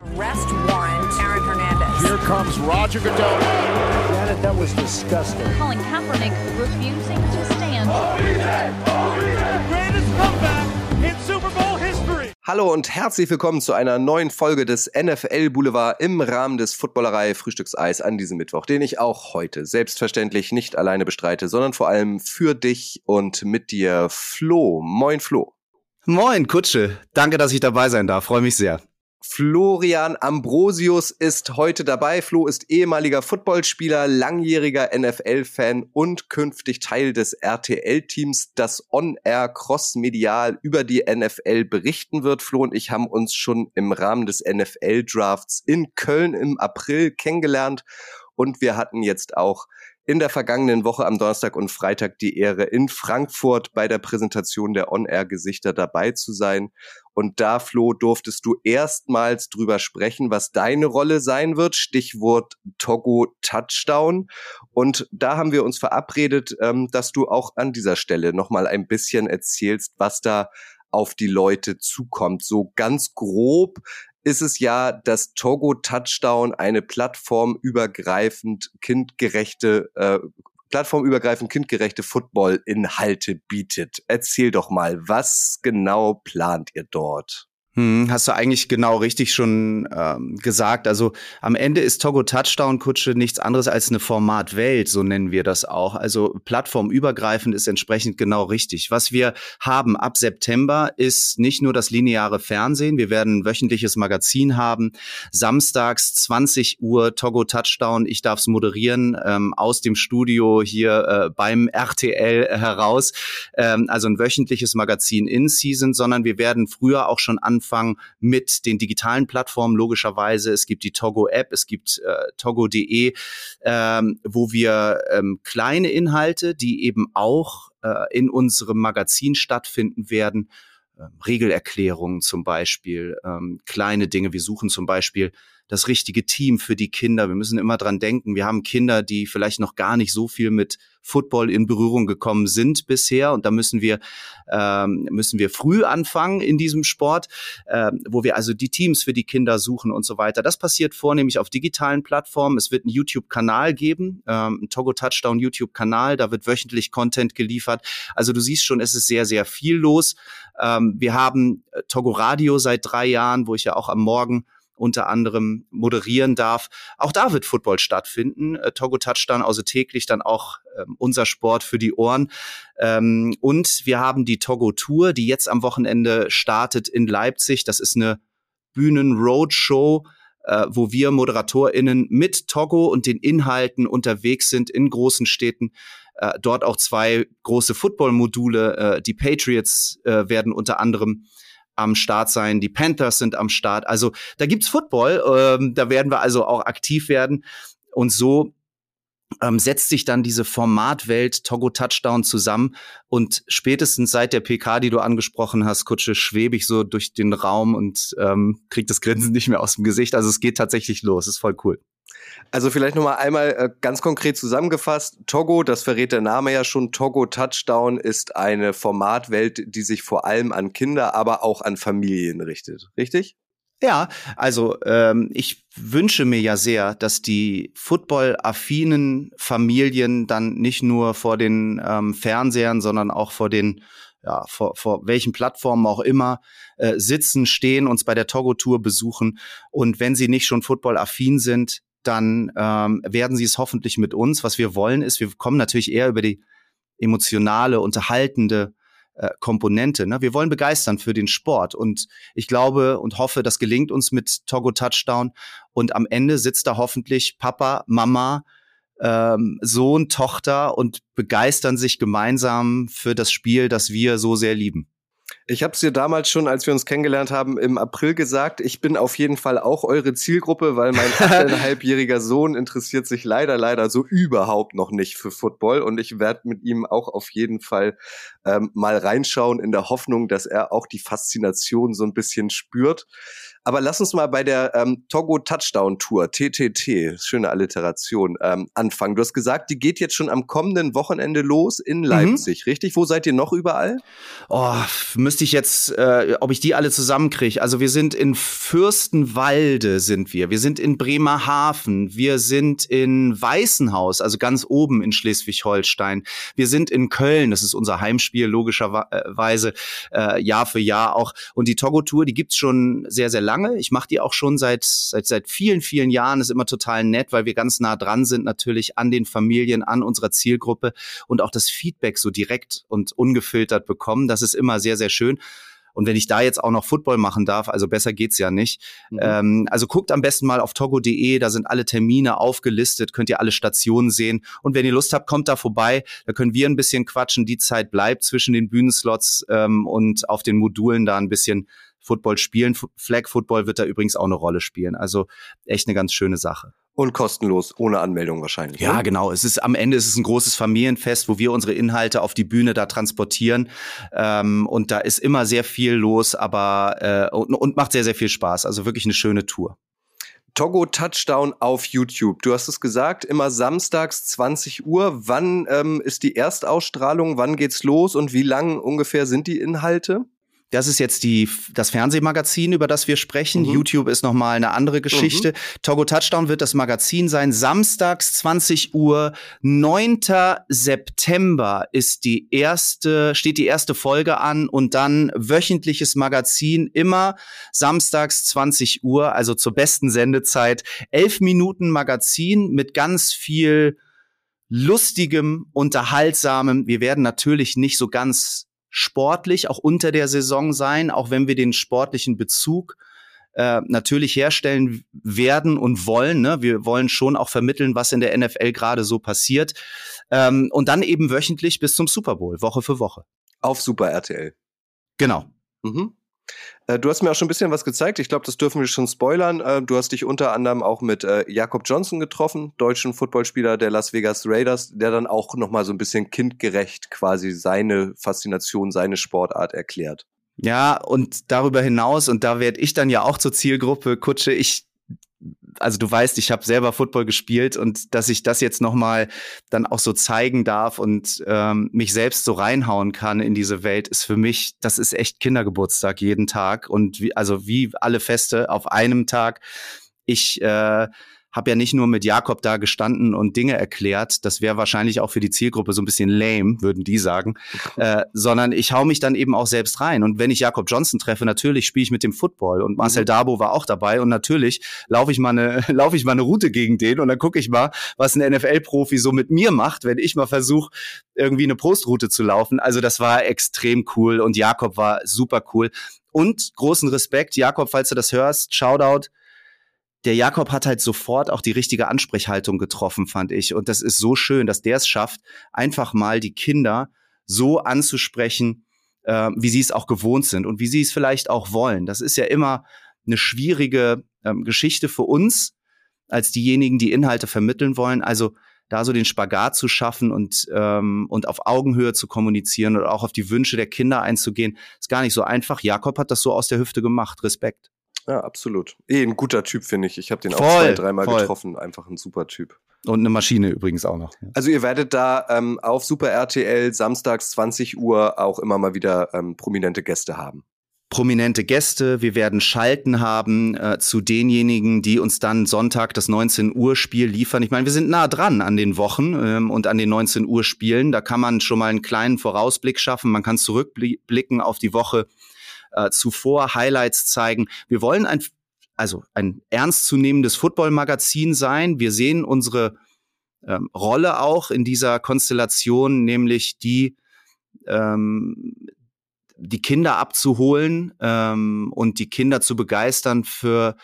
Arrest warrant, Aaron Hernandez. Here comes Roger Goodell. Janet, that was disgusting. Colin Kaepernick refusing to stand. Greatest comeback in Super Bowl history. Hallo und herzlich willkommen zu einer neuen Folge des NFL Boulevard im Rahmen des Footballerei Frühstückseis an diesem Mittwoch, den ich auch heute selbstverständlich nicht alleine bestreite, sondern vor allem für dich und mit dir Flo. Moin Flo. Moin Kutsche, danke, dass ich dabei sein darf, freue mich sehr. Florian Ambrosius ist heute dabei. Flo ist ehemaliger Footballspieler, langjähriger NFL-Fan und künftig Teil des RTL-Teams, das on-air cross-medial über die NFL berichten wird. Flo und ich haben uns schon im Rahmen des NFL-Drafts in Köln im April kennengelernt und wir hatten jetzt auch in der vergangenen Woche am Donnerstag und Freitag die Ehre, in Frankfurt bei der Präsentation der On-Air-Gesichter dabei zu sein. Und da, Flo, durftest du erstmals drüber sprechen, was deine Rolle sein wird. Stichwort Togo Touchdown. Und da haben wir uns verabredet, ähm, dass du auch an dieser Stelle nochmal ein bisschen erzählst, was da auf die Leute zukommt. So ganz grob ist es ja, dass Togo Touchdown eine plattformübergreifend kindgerechte äh, plattformübergreifend kindgerechte Football-Inhalte bietet. Erzähl doch mal, was genau plant ihr dort? Hm, hast du eigentlich genau richtig schon ähm, gesagt. Also am Ende ist Togo Touchdown Kutsche nichts anderes als eine Formatwelt, so nennen wir das auch. Also plattformübergreifend ist entsprechend genau richtig. Was wir haben ab September ist nicht nur das lineare Fernsehen. Wir werden ein wöchentliches Magazin haben. Samstags 20 Uhr Togo Touchdown. Ich darf es moderieren ähm, aus dem Studio hier äh, beim RTL heraus. Ähm, also ein wöchentliches Magazin in Season, sondern wir werden früher auch schon anfangen angefangen mit den digitalen Plattformen logischerweise. Es gibt die Togo-App, es gibt äh, togo.de, ähm, wo wir ähm, kleine Inhalte, die eben auch äh, in unserem Magazin stattfinden werden, äh, Regelerklärungen zum Beispiel, ähm, kleine Dinge. Wir suchen zum Beispiel das richtige Team für die Kinder. Wir müssen immer dran denken. Wir haben Kinder, die vielleicht noch gar nicht so viel mit Football in Berührung gekommen sind bisher. Und da müssen wir, ähm, müssen wir früh anfangen in diesem Sport, ähm, wo wir also die Teams für die Kinder suchen und so weiter. Das passiert vornehmlich auf digitalen Plattformen. Es wird einen YouTube-Kanal geben, ähm, einen Togo Touchdown YouTube-Kanal. Da wird wöchentlich Content geliefert. Also du siehst schon, es ist sehr, sehr viel los. Ähm, wir haben äh, Togo Radio seit drei Jahren, wo ich ja auch am Morgen unter anderem moderieren darf. Auch da wird Football stattfinden. Äh, Togo Touchdown, also täglich dann auch ähm, unser Sport für die Ohren. Ähm, und wir haben die Togo Tour, die jetzt am Wochenende startet in Leipzig. Das ist eine Bühnen-Roadshow, äh, wo wir ModeratorInnen mit Togo und den Inhalten unterwegs sind in großen Städten. Äh, dort auch zwei große Football-Module. Äh, die Patriots werden unter anderem am Start sein, die Panthers sind am Start. Also da gibt's Football, ähm, da werden wir also auch aktiv werden. Und so ähm, setzt sich dann diese Formatwelt Togo Touchdown zusammen und spätestens seit der PK, die du angesprochen hast, Kutsche, schwebe ich so durch den Raum und ähm, krieg das Grinsen nicht mehr aus dem Gesicht. Also es geht tatsächlich los, ist voll cool. Also vielleicht nochmal einmal äh, ganz konkret zusammengefasst. Togo, das verrät der Name ja schon, Togo Touchdown ist eine Formatwelt, die sich vor allem an Kinder, aber auch an Familien richtet. Richtig? Ja, also ähm, ich wünsche mir ja sehr, dass die football-affinen Familien dann nicht nur vor den ähm, Fernsehern, sondern auch vor den ja, vor, vor welchen Plattformen auch immer äh, sitzen, stehen, uns bei der Togo-Tour besuchen. Und wenn sie nicht schon football-affin sind, dann ähm, werden sie es hoffentlich mit uns. Was wir wollen ist, wir kommen natürlich eher über die emotionale, unterhaltende äh, Komponente. Ne? Wir wollen begeistern für den Sport und ich glaube und hoffe, das gelingt uns mit Togo Touchdown und am Ende sitzt da hoffentlich Papa, Mama, ähm, Sohn, Tochter und begeistern sich gemeinsam für das Spiel, das wir so sehr lieben. Ich habe es dir damals schon, als wir uns kennengelernt haben, im April gesagt. Ich bin auf jeden Fall auch eure Zielgruppe, weil mein achteinhalbjähriger Sohn interessiert sich leider, leider so überhaupt noch nicht für Football. Und ich werde mit ihm auch auf jeden Fall ähm, mal reinschauen in der Hoffnung, dass er auch die Faszination so ein bisschen spürt. Aber lass uns mal bei der ähm, Togo Touchdown Tour, TTT, schöne Alliteration, ähm, anfangen. Du hast gesagt, die geht jetzt schon am kommenden Wochenende los in mhm. Leipzig, mhm. richtig? Wo seid ihr noch überall? Oh, müsste müsste ich jetzt, äh, ob ich die alle zusammenkriege. Also wir sind in Fürstenwalde sind wir, wir sind in Bremerhaven, wir sind in Weißenhaus, also ganz oben in Schleswig-Holstein. Wir sind in Köln, das ist unser Heimspiel logischerweise äh, Jahr für Jahr auch. Und die Togo-Tour, die gibt's schon sehr, sehr lange. Ich mache die auch schon seit, seit, seit vielen, vielen Jahren. Ist immer total nett, weil wir ganz nah dran sind natürlich an den Familien, an unserer Zielgruppe und auch das Feedback so direkt und ungefiltert bekommen. Das ist immer sehr, sehr schön. Und wenn ich da jetzt auch noch Football machen darf, also besser geht's ja nicht. Mhm. Ähm, also guckt am besten mal auf togo.de, da sind alle Termine aufgelistet, könnt ihr alle Stationen sehen. Und wenn ihr Lust habt, kommt da vorbei, da können wir ein bisschen quatschen. Die Zeit bleibt zwischen den Bühnenslots ähm, und auf den Modulen da ein bisschen Football spielen. Flag Football wird da übrigens auch eine Rolle spielen. Also echt eine ganz schöne Sache. Und kostenlos, ohne Anmeldung wahrscheinlich. Ja, ne? genau. Es ist am Ende ist es ein großes Familienfest, wo wir unsere Inhalte auf die Bühne da transportieren. Ähm, und da ist immer sehr viel los, aber äh, und, und macht sehr, sehr viel Spaß. Also wirklich eine schöne Tour. Togo Touchdown auf YouTube. Du hast es gesagt, immer samstags 20 Uhr. Wann ähm, ist die Erstausstrahlung? Wann geht's los und wie lang ungefähr sind die Inhalte? Das ist jetzt die, das Fernsehmagazin, über das wir sprechen. Mhm. YouTube ist nochmal eine andere Geschichte. Mhm. Togo Touchdown wird das Magazin sein. Samstags 20 Uhr, 9. September ist die erste, steht die erste Folge an und dann wöchentliches Magazin immer samstags 20 Uhr, also zur besten Sendezeit. Elf Minuten Magazin mit ganz viel lustigem, unterhaltsamem. Wir werden natürlich nicht so ganz sportlich auch unter der Saison sein, auch wenn wir den sportlichen Bezug äh, natürlich herstellen werden und wollen. Ne? Wir wollen schon auch vermitteln, was in der NFL gerade so passiert. Ähm, und dann eben wöchentlich bis zum Super Bowl, Woche für Woche. Auf Super RTL. Genau. Mhm. Äh, du hast mir auch schon ein bisschen was gezeigt. Ich glaube, das dürfen wir schon spoilern. Äh, du hast dich unter anderem auch mit äh, Jakob Johnson getroffen, deutschen Footballspieler der Las Vegas Raiders, der dann auch noch mal so ein bisschen kindgerecht quasi seine Faszination, seine Sportart erklärt. Ja, und darüber hinaus, und da werde ich dann ja auch zur Zielgruppe, Kutsche, ich also du weißt, ich habe selber Football gespielt und dass ich das jetzt noch mal dann auch so zeigen darf und ähm, mich selbst so reinhauen kann in diese Welt, ist für mich, das ist echt Kindergeburtstag jeden Tag und wie, also wie alle Feste auf einem Tag. Ich äh, habe ja nicht nur mit Jakob da gestanden und Dinge erklärt, das wäre wahrscheinlich auch für die Zielgruppe so ein bisschen lame, würden die sagen, äh, sondern ich hau mich dann eben auch selbst rein. Und wenn ich Jakob Johnson treffe, natürlich spiele ich mit dem Football und Marcel mhm. Dabo war auch dabei und natürlich laufe ich mal eine laufe ich mal eine Route gegen den und dann gucke ich mal, was ein NFL-Profi so mit mir macht, wenn ich mal versuche irgendwie eine Postroute zu laufen. Also das war extrem cool und Jakob war super cool. Und großen Respekt, Jakob, falls du das hörst, Shoutout der Jakob hat halt sofort auch die richtige Ansprechhaltung getroffen, fand ich. Und das ist so schön, dass der es schafft, einfach mal die Kinder so anzusprechen, äh, wie sie es auch gewohnt sind und wie sie es vielleicht auch wollen. Das ist ja immer eine schwierige ähm, Geschichte für uns als diejenigen, die Inhalte vermitteln wollen. Also da so den Spagat zu schaffen und, ähm, und auf Augenhöhe zu kommunizieren oder auch auf die Wünsche der Kinder einzugehen, ist gar nicht so einfach. Jakob hat das so aus der Hüfte gemacht. Respekt. Ja, absolut. Eh, ein guter Typ, finde ich. Ich habe den voll, auch zwei, dreimal getroffen. Einfach ein super Typ. Und eine Maschine übrigens auch noch. Also ihr werdet da ähm, auf Super RTL samstags 20 Uhr auch immer mal wieder ähm, prominente Gäste haben prominente Gäste. Wir werden Schalten haben äh, zu denjenigen, die uns dann Sonntag das 19 Uhr Spiel liefern. Ich meine, wir sind nah dran an den Wochen ähm, und an den 19 Uhr Spielen. Da kann man schon mal einen kleinen Vorausblick schaffen. Man kann zurückblicken auf die Woche äh, zuvor Highlights zeigen. Wir wollen ein, also ein ernstzunehmendes Football-Magazin sein. Wir sehen unsere ähm, Rolle auch in dieser Konstellation, nämlich die, ähm, die Kinder abzuholen ähm, und die Kinder zu begeistern für,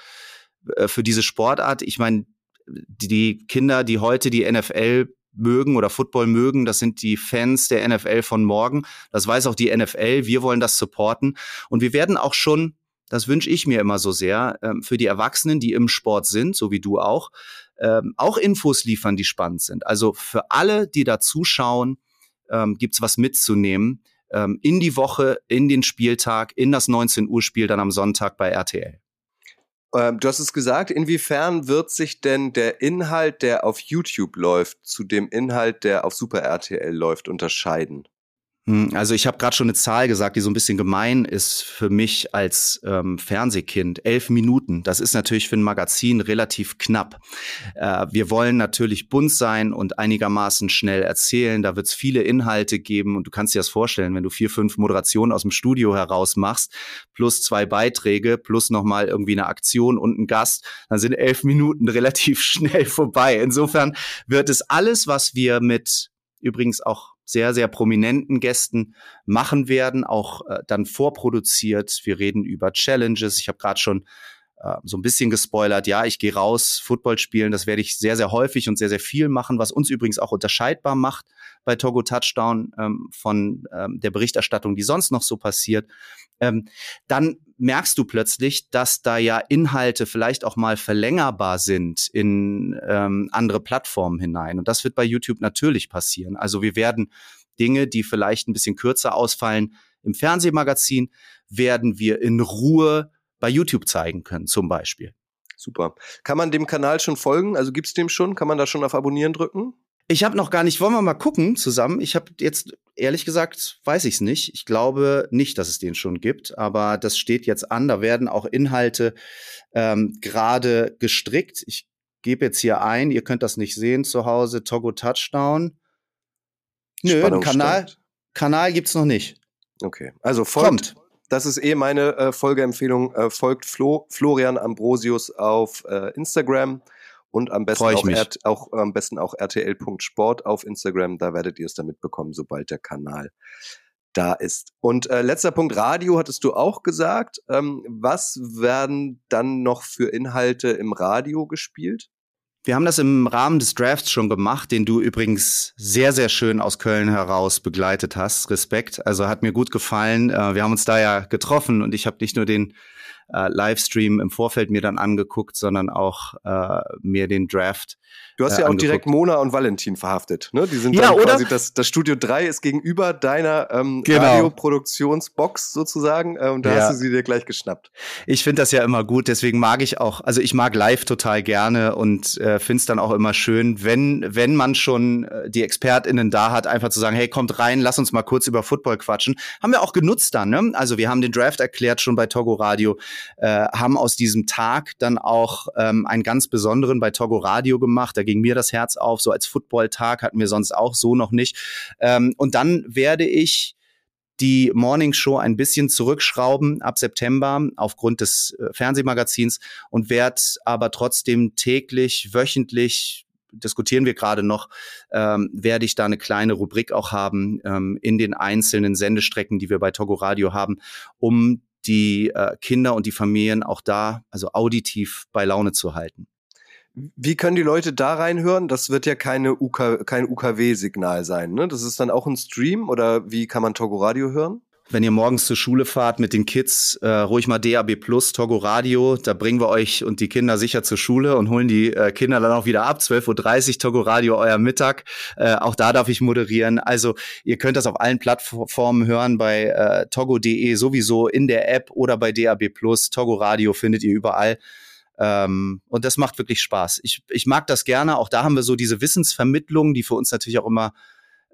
äh, für diese Sportart. Ich meine, die Kinder, die heute die NFL mögen oder Football mögen. Das sind die Fans der NFL von morgen. Das weiß auch die NFL. Wir wollen das supporten. Und wir werden auch schon, das wünsche ich mir immer so sehr, ähm, für die Erwachsenen, die im Sport sind, so wie du auch, ähm, auch Infos liefern, die spannend sind. Also für alle, die da zuschauen, ähm, gibt's was mitzunehmen in die Woche, in den Spieltag, in das 19 Uhr Spiel dann am Sonntag bei RTL. Ähm, du hast es gesagt, inwiefern wird sich denn der Inhalt, der auf YouTube läuft, zu dem Inhalt, der auf Super RTL läuft, unterscheiden? Hm, also ich habe gerade schon eine Zahl gesagt, die so ein bisschen gemein ist für mich als ähm, Fernsehkind. Elf Minuten, das ist natürlich für ein Magazin relativ knapp. Äh, wir wollen natürlich bunt sein und einigermaßen schnell erzählen. Da wird es viele Inhalte geben und du kannst dir das vorstellen, wenn du vier, fünf Moderationen aus dem Studio heraus machst, plus zwei Beiträge, plus nochmal irgendwie eine Aktion und ein Gast, dann sind elf Minuten relativ schnell vorbei. Insofern wird es alles, was wir mit übrigens auch sehr, sehr prominenten Gästen machen werden, auch äh, dann vorproduziert. Wir reden über Challenges. Ich habe gerade schon äh, so ein bisschen gespoilert. Ja, ich gehe raus, Football spielen. Das werde ich sehr, sehr häufig und sehr, sehr viel machen, was uns übrigens auch unterscheidbar macht bei Togo Touchdown ähm, von ähm, der Berichterstattung, die sonst noch so passiert. Ähm, dann merkst du plötzlich, dass da ja Inhalte vielleicht auch mal verlängerbar sind in ähm, andere Plattformen hinein. Und das wird bei YouTube natürlich passieren. Also wir werden Dinge, die vielleicht ein bisschen kürzer ausfallen, im Fernsehmagazin werden wir in Ruhe bei YouTube zeigen können, zum Beispiel. Super. Kann man dem Kanal schon folgen? Also gibt's dem schon? Kann man da schon auf Abonnieren drücken? Ich habe noch gar nicht, wollen wir mal gucken zusammen? Ich habe jetzt, ehrlich gesagt, weiß ich es nicht. Ich glaube nicht, dass es den schon gibt, aber das steht jetzt an. Da werden auch Inhalte ähm, gerade gestrickt. Ich gebe jetzt hier ein, ihr könnt das nicht sehen zu Hause, Togo Touchdown. Nö, Kanal, Kanal gibt's noch nicht. Okay, also folgt. Kommt. Das ist eh meine äh, Folgeempfehlung. Äh, folgt Flo, Florian Ambrosius auf äh, Instagram und am besten auch, auch, am besten auch rtl.sport auf Instagram. Da werdet ihr es dann mitbekommen, sobald der Kanal da ist. Und äh, letzter Punkt, Radio hattest du auch gesagt. Ähm, was werden dann noch für Inhalte im Radio gespielt? Wir haben das im Rahmen des Drafts schon gemacht, den du übrigens sehr, sehr schön aus Köln heraus begleitet hast. Respekt. Also hat mir gut gefallen. Äh, wir haben uns da ja getroffen und ich habe nicht nur den äh, Livestream im Vorfeld mir dann angeguckt, sondern auch äh, mir den Draft. Du hast äh, ja auch angeguckt. direkt Mona und Valentin verhaftet, ne? Die sind ja, dann quasi das, das Studio 3 ist gegenüber deiner ähm, genau. Radioproduktionsbox sozusagen äh, und da ja. hast du sie dir gleich geschnappt. Ich finde das ja immer gut, deswegen mag ich auch, also ich mag live total gerne und äh, finde es dann auch immer schön, wenn, wenn man schon äh, die ExpertInnen da hat, einfach zu sagen, hey, kommt rein, lass uns mal kurz über Football quatschen. Haben wir auch genutzt dann, ne? Also wir haben den Draft erklärt schon bei Togo Radio äh, haben aus diesem Tag dann auch ähm, einen ganz besonderen bei Togo Radio gemacht. Da ging mir das Herz auf. So als Football-Tag hatten wir sonst auch so noch nicht. Ähm, und dann werde ich die Morning Show ein bisschen zurückschrauben ab September aufgrund des äh, Fernsehmagazins und werde aber trotzdem täglich, wöchentlich diskutieren wir gerade noch, ähm, werde ich da eine kleine Rubrik auch haben ähm, in den einzelnen Sendestrecken, die wir bei Togo Radio haben, um die äh, Kinder und die Familien auch da, also auditiv bei Laune zu halten. Wie können die Leute da reinhören? Das wird ja keine UK, kein UKW-Signal sein, ne? Das ist dann auch ein Stream oder wie kann man Togo Radio hören? Wenn ihr morgens zur Schule fahrt mit den Kids, äh, ruhig mal DAB Plus, Togo Radio, da bringen wir euch und die Kinder sicher zur Schule und holen die äh, Kinder dann auch wieder ab. 12.30 Uhr Togo Radio, euer Mittag. Äh, auch da darf ich moderieren. Also ihr könnt das auf allen Plattformen hören, bei äh, togo.de sowieso in der App oder bei DAB Plus. Togo Radio findet ihr überall. Ähm, und das macht wirklich Spaß. Ich, ich mag das gerne. Auch da haben wir so diese Wissensvermittlung, die für uns natürlich auch immer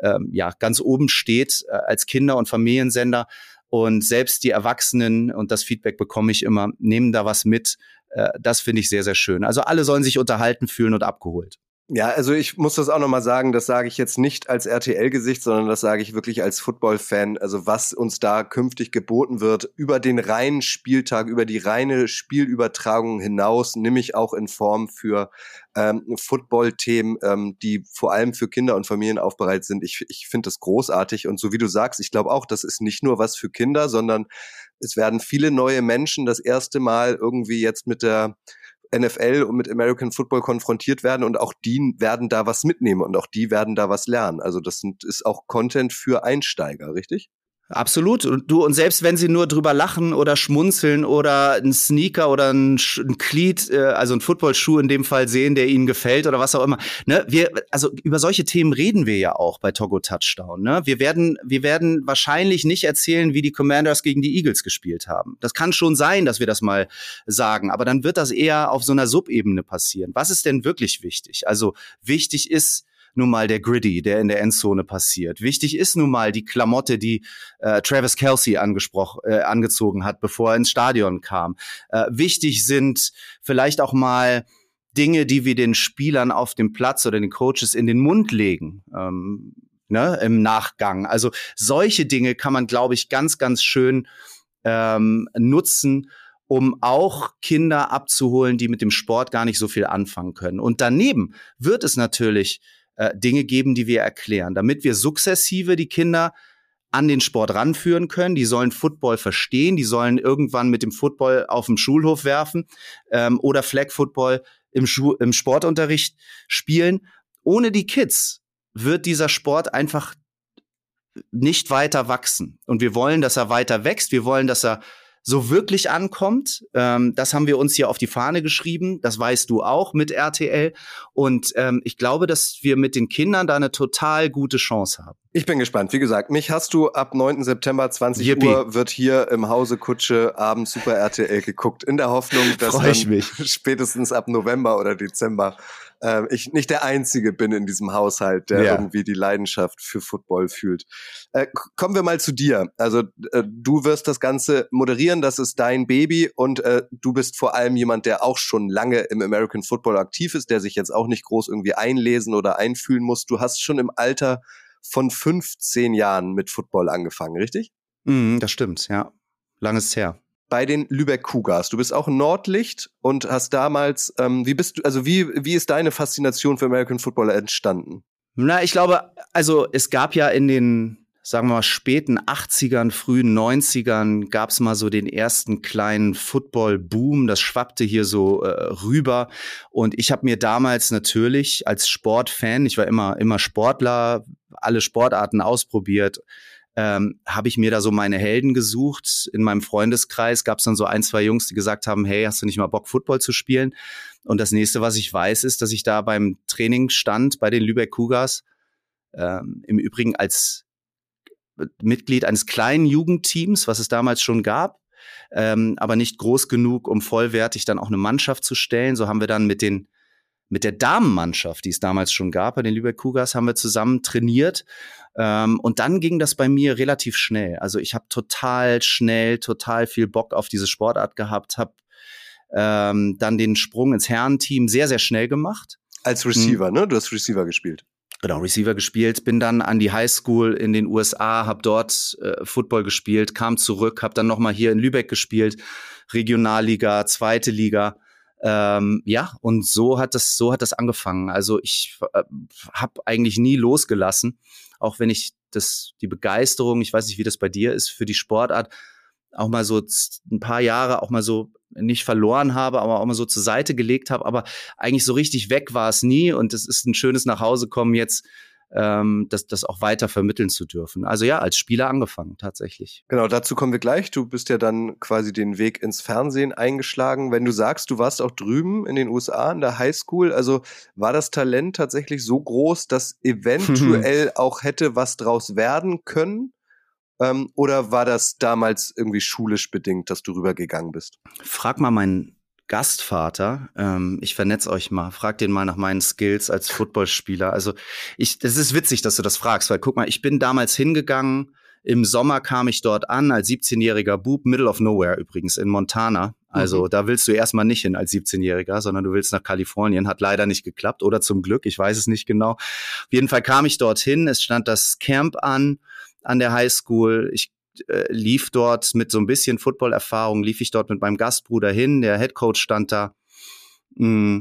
ähm, ja, ganz oben steht äh, als Kinder- und Familiensender. Und selbst die Erwachsenen, und das Feedback bekomme ich immer, nehmen da was mit. Äh, das finde ich sehr, sehr schön. Also alle sollen sich unterhalten fühlen und abgeholt. Ja, also ich muss das auch nochmal sagen, das sage ich jetzt nicht als RTL-Gesicht, sondern das sage ich wirklich als Football-Fan. Also was uns da künftig geboten wird, über den reinen Spieltag, über die reine Spielübertragung hinaus, nämlich auch in Form für ähm, Football-Themen, ähm, die vor allem für Kinder und Familien aufbereitet sind. Ich, ich finde das großartig und so wie du sagst, ich glaube auch, das ist nicht nur was für Kinder, sondern es werden viele neue Menschen das erste Mal irgendwie jetzt mit der NFL und mit American Football konfrontiert werden und auch die werden da was mitnehmen und auch die werden da was lernen. Also das sind, ist auch Content für Einsteiger, richtig? Absolut. Und du, und selbst wenn sie nur drüber lachen oder schmunzeln oder einen Sneaker oder ein, ein Glied, äh, also ein Footballschuh in dem Fall sehen, der ihnen gefällt oder was auch immer. Ne, wir, also über solche Themen reden wir ja auch bei Togo Touchdown. Ne? Wir werden, wir werden wahrscheinlich nicht erzählen, wie die Commanders gegen die Eagles gespielt haben. Das kann schon sein, dass wir das mal sagen, aber dann wird das eher auf so einer Subebene passieren. Was ist denn wirklich wichtig? Also wichtig ist, nun mal der Gritty, der in der Endzone passiert. Wichtig ist nun mal die Klamotte, die äh, Travis Kelsey angesprochen, äh, angezogen hat, bevor er ins Stadion kam. Äh, wichtig sind vielleicht auch mal Dinge, die wir den Spielern auf dem Platz oder den Coaches in den Mund legen. Ähm, ne, im Nachgang. Also solche Dinge kann man, glaube ich, ganz, ganz schön ähm, nutzen, um auch Kinder abzuholen, die mit dem Sport gar nicht so viel anfangen können. Und daneben wird es natürlich äh, Dinge geben, die wir erklären, damit wir sukzessive die Kinder an den Sport ranführen können. Die sollen Football verstehen, die sollen irgendwann mit dem Football auf dem Schulhof werfen ähm, oder Flag Football im, im Sportunterricht spielen. Ohne die Kids wird dieser Sport einfach nicht weiter wachsen. Und wir wollen, dass er weiter wächst. Wir wollen, dass er so wirklich ankommt. Ähm, das haben wir uns hier auf die Fahne geschrieben. Das weißt du auch mit RTL. Und ähm, ich glaube, dass wir mit den Kindern da eine total gute Chance haben. Ich bin gespannt. Wie gesagt, mich hast du ab 9. September 20 Yippie. Uhr wird hier im Hause Kutsche abends Super RTL geguckt. In der Hoffnung, dass spätestens ab November oder Dezember äh, ich nicht der Einzige bin in diesem Haushalt, der ja. irgendwie die Leidenschaft für Football fühlt. Äh, kommen wir mal zu dir. Also äh, du wirst das Ganze moderieren, das ist dein Baby und äh, du bist vor allem jemand, der auch schon lange im American Football aktiv ist, der sich jetzt auch nicht groß irgendwie einlesen oder einfühlen muss. Du hast schon im Alter von 15 Jahren mit Football angefangen, richtig? Mm, das stimmt, ja. Langes her bei den Lübeck Cougars. Du bist auch ein Nordlicht und hast damals, ähm, wie bist du, also wie, wie ist deine Faszination für American Football entstanden? Na, ich glaube, also es gab ja in den, sagen wir mal, späten 80ern, frühen 90ern gab es mal so den ersten kleinen Football-Boom. Das schwappte hier so äh, rüber. Und ich habe mir damals natürlich als Sportfan, ich war immer, immer Sportler, alle Sportarten ausprobiert, ähm, habe ich mir da so meine Helden gesucht. In meinem Freundeskreis gab es dann so ein, zwei Jungs, die gesagt haben, hey, hast du nicht mal Bock, Football zu spielen? Und das nächste, was ich weiß, ist, dass ich da beim Training stand bei den Lübeck Cougars, ähm, im Übrigen als Mitglied eines kleinen Jugendteams, was es damals schon gab, ähm, aber nicht groß genug, um vollwertig dann auch eine Mannschaft zu stellen. So haben wir dann mit den mit der Damenmannschaft, die es damals schon gab, bei den Lübeck Cougars, haben wir zusammen trainiert ähm, und dann ging das bei mir relativ schnell. Also ich habe total schnell, total viel Bock auf diese Sportart gehabt, habe ähm, dann den Sprung ins Herrenteam sehr, sehr schnell gemacht. Als Receiver, hm. ne? Du hast Receiver gespielt. Genau, Receiver gespielt, bin dann an die Highschool in den USA, habe dort äh, Football gespielt, kam zurück, habe dann noch mal hier in Lübeck gespielt, Regionalliga, zweite Liga. Ähm, ja, und so hat das so hat das angefangen. Also ich äh, habe eigentlich nie losgelassen auch wenn ich das, die Begeisterung, ich weiß nicht, wie das bei dir ist, für die Sportart, auch mal so ein paar Jahre auch mal so nicht verloren habe, aber auch mal so zur Seite gelegt habe. Aber eigentlich so richtig weg war es nie. Und es ist ein schönes Nachhausekommen jetzt ähm, das, das auch weiter vermitteln zu dürfen. Also ja, als Spieler angefangen tatsächlich. Genau, dazu kommen wir gleich. Du bist ja dann quasi den Weg ins Fernsehen eingeschlagen. Wenn du sagst, du warst auch drüben in den USA in der Highschool, also war das Talent tatsächlich so groß, dass eventuell auch hätte was draus werden können? Ähm, oder war das damals irgendwie schulisch bedingt, dass du rübergegangen bist? Frag mal meinen Gastvater. Ähm, ich vernetz euch mal, frag den mal nach meinen Skills als Footballspieler. Also ich, das ist witzig, dass du das fragst, weil guck mal, ich bin damals hingegangen. Im Sommer kam ich dort an als 17-jähriger Bub, Middle of Nowhere übrigens in Montana. Also mhm. da willst du erstmal nicht hin als 17-Jähriger, sondern du willst nach Kalifornien. Hat leider nicht geklappt oder zum Glück, ich weiß es nicht genau. Auf jeden Fall kam ich dorthin. Es stand das Camp an an der High School. Ich äh, lief dort mit so ein bisschen Football-Erfahrung, lief ich dort mit meinem Gastbruder hin, der Headcoach stand da. Mm.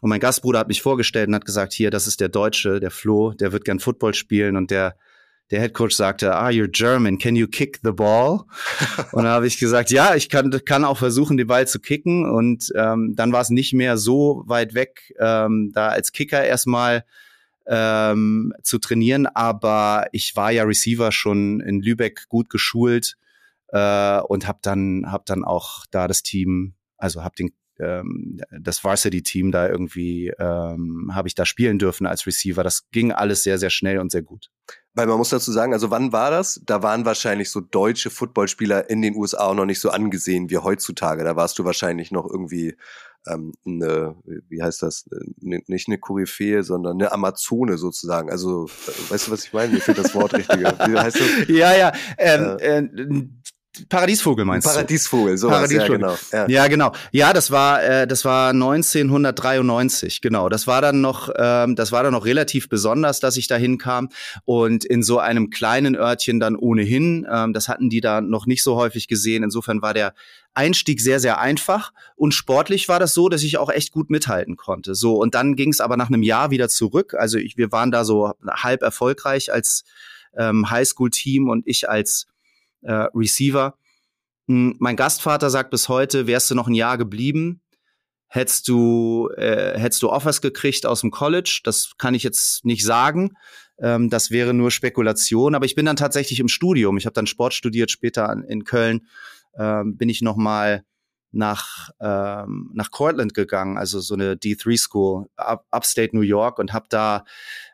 Und mein Gastbruder hat mich vorgestellt und hat gesagt, hier, das ist der Deutsche, der Flo, der wird gern Football spielen und der der Headcoach sagte, ah, you're German, can you kick the ball? und da habe ich gesagt, ja, ich kann, kann auch versuchen, den Ball zu kicken. Und ähm, dann war es nicht mehr so weit weg, ähm, da als Kicker erstmal ähm, zu trainieren. Aber ich war ja Receiver schon in Lübeck gut geschult äh, und habe dann hab dann auch da das Team, also habe den ähm, das Varsity-Team da irgendwie ähm, habe ich da spielen dürfen als Receiver. Das ging alles sehr, sehr schnell und sehr gut. Weil man muss dazu sagen, also wann war das? Da waren wahrscheinlich so deutsche Footballspieler in den USA auch noch nicht so angesehen wie heutzutage. Da warst du wahrscheinlich noch irgendwie ähm, eine, wie heißt das, ne, nicht eine Koryphäe, sondern eine Amazone sozusagen. Also, äh, weißt du, was ich meine? Mir fehlt das Wort richtiger. Wie heißt das? Ja, ja. Ähm, äh, Paradiesvogel meinst Paradiesvogel, du? Paradiesvogel, ja genau. Ja. ja, genau. Ja, das war, äh, das war 1993, genau. Das war dann noch, ähm, das war dann noch relativ besonders, dass ich da hinkam und in so einem kleinen Örtchen dann ohnehin. Ähm, das hatten die da noch nicht so häufig gesehen. Insofern war der Einstieg sehr, sehr einfach und sportlich war das so, dass ich auch echt gut mithalten konnte. So und dann ging es aber nach einem Jahr wieder zurück. Also ich, wir waren da so halb erfolgreich als ähm, Highschool-Team und ich als äh, Receiver. Hm, mein Gastvater sagt bis heute, wärst du noch ein Jahr geblieben, hättest du, äh, hättest du Offers gekriegt aus dem College. Das kann ich jetzt nicht sagen. Ähm, das wäre nur Spekulation. Aber ich bin dann tatsächlich im Studium. Ich habe dann Sport studiert, später in Köln ähm, bin ich noch mal nach ähm, nach Cortland gegangen, also so eine D3 School, up, Upstate New York und habe da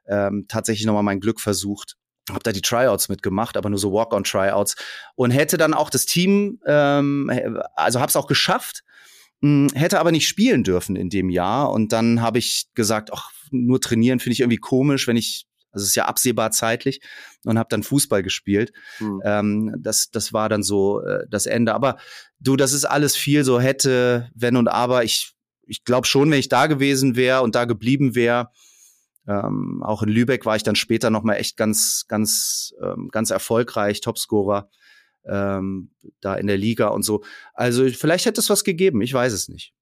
ähm, tatsächlich noch mal mein Glück versucht habe da die Tryouts mitgemacht, aber nur so Walk-on-Tryouts und hätte dann auch das Team, ähm, also habe es auch geschafft, hm, hätte aber nicht spielen dürfen in dem Jahr und dann habe ich gesagt, ach, nur trainieren finde ich irgendwie komisch, wenn ich also es ist ja absehbar zeitlich und habe dann Fußball gespielt. Mhm. Ähm, das, das war dann so äh, das Ende. Aber du, das ist alles viel so hätte, wenn und aber. Ich, ich glaube schon, wenn ich da gewesen wäre und da geblieben wäre, ähm, auch in Lübeck war ich dann später noch mal echt ganz, ganz, ähm, ganz erfolgreich, Topscorer ähm, da in der Liga und so. Also vielleicht hätte es was gegeben, ich weiß es nicht.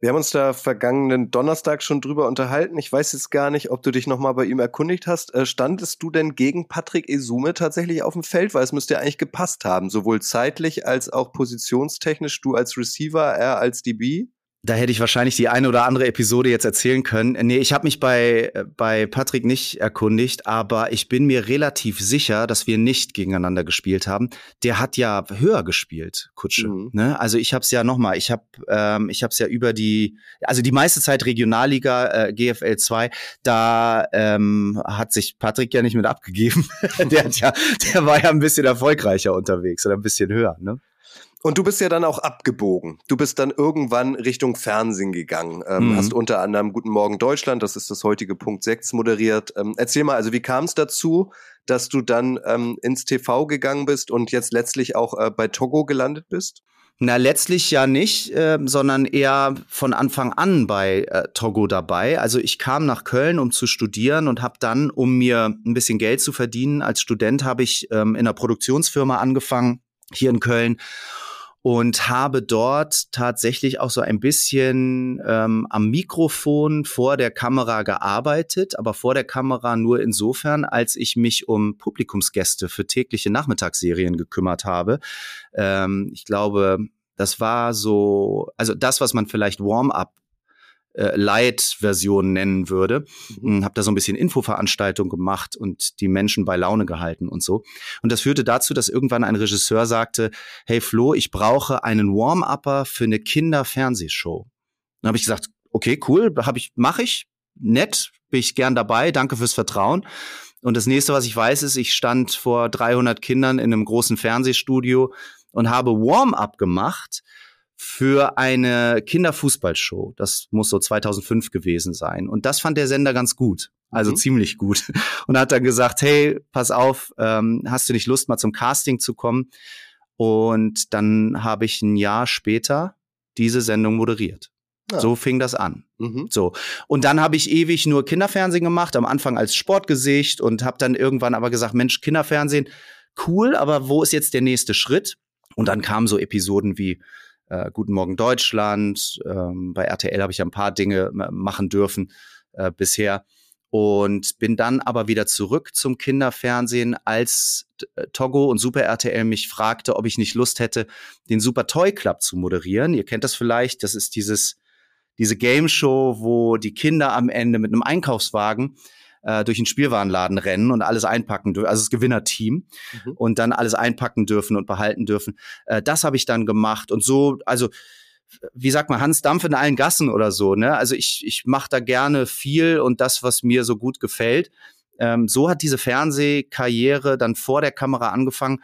Wir haben uns da vergangenen Donnerstag schon drüber unterhalten. Ich weiß jetzt gar nicht, ob du dich nochmal bei ihm erkundigt hast. Äh, standest du denn gegen Patrick Esume tatsächlich auf dem Feld? Weil es müsste ja eigentlich gepasst haben, sowohl zeitlich als auch positionstechnisch. Du als Receiver, er als DB? Da hätte ich wahrscheinlich die eine oder andere Episode jetzt erzählen können. Nee, ich habe mich bei, bei Patrick nicht erkundigt, aber ich bin mir relativ sicher, dass wir nicht gegeneinander gespielt haben. Der hat ja höher gespielt, Kutsche. Mhm. Ne? Also ich habe es ja nochmal, ich habe ähm, ich habe ja über die, also die meiste Zeit Regionalliga, äh, GFL 2, da ähm, hat sich Patrick ja nicht mit abgegeben. der, hat ja, der war ja ein bisschen erfolgreicher unterwegs oder ein bisschen höher. Ne? Und du bist ja dann auch abgebogen. Du bist dann irgendwann Richtung Fernsehen gegangen. Ähm, mhm. Hast unter anderem Guten Morgen Deutschland, das ist das heutige Punkt 6, moderiert. Ähm, erzähl mal, also wie kam es dazu, dass du dann ähm, ins TV gegangen bist und jetzt letztlich auch äh, bei Togo gelandet bist? Na, letztlich ja nicht, äh, sondern eher von Anfang an bei äh, Togo dabei. Also ich kam nach Köln, um zu studieren und habe dann, um mir ein bisschen Geld zu verdienen, als Student habe ich ähm, in einer Produktionsfirma angefangen, hier in Köln und habe dort tatsächlich auch so ein bisschen ähm, am Mikrofon vor der Kamera gearbeitet, aber vor der Kamera nur insofern, als ich mich um Publikumsgäste für tägliche Nachmittagsserien gekümmert habe. Ähm, ich glaube, das war so, also das, was man vielleicht Warm-up äh, Light-Version nennen würde. Mhm. Hm, habe da so ein bisschen Infoveranstaltung gemacht und die Menschen bei Laune gehalten und so. Und das führte dazu, dass irgendwann ein Regisseur sagte, hey Flo, ich brauche einen Warm-Upper für eine Kinderfernsehshow. Dann habe ich gesagt, okay, cool, habe ich, mache ich, nett, bin ich gern dabei, danke fürs Vertrauen. Und das nächste, was ich weiß, ist, ich stand vor 300 Kindern in einem großen Fernsehstudio und habe Warm-up gemacht für eine Kinderfußballshow. Das muss so 2005 gewesen sein. Und das fand der Sender ganz gut. Also mhm. ziemlich gut. Und hat dann gesagt, hey, pass auf, ähm, hast du nicht Lust, mal zum Casting zu kommen? Und dann habe ich ein Jahr später diese Sendung moderiert. Ja. So fing das an. Mhm. So. Und dann habe ich ewig nur Kinderfernsehen gemacht, am Anfang als Sportgesicht und habe dann irgendwann aber gesagt, Mensch, Kinderfernsehen, cool, aber wo ist jetzt der nächste Schritt? Und dann kamen so Episoden wie äh, Guten Morgen Deutschland. Ähm, bei RTL habe ich ein paar Dinge machen dürfen äh, bisher. Und bin dann aber wieder zurück zum Kinderfernsehen, als äh, Togo und Super RTL mich fragte, ob ich nicht Lust hätte, den Super Toy Club zu moderieren. Ihr kennt das vielleicht, das ist dieses, diese Game Show, wo die Kinder am Ende mit einem Einkaufswagen äh, durch den Spielwarenladen rennen und alles einpacken dürfen, also das Gewinnerteam mhm. und dann alles einpacken dürfen und behalten dürfen. Äh, das habe ich dann gemacht und so, also wie sagt man, Hans Dampf in allen Gassen oder so, ne? Also ich, ich mache da gerne viel und das, was mir so gut gefällt. Ähm, so hat diese Fernsehkarriere dann vor der Kamera angefangen.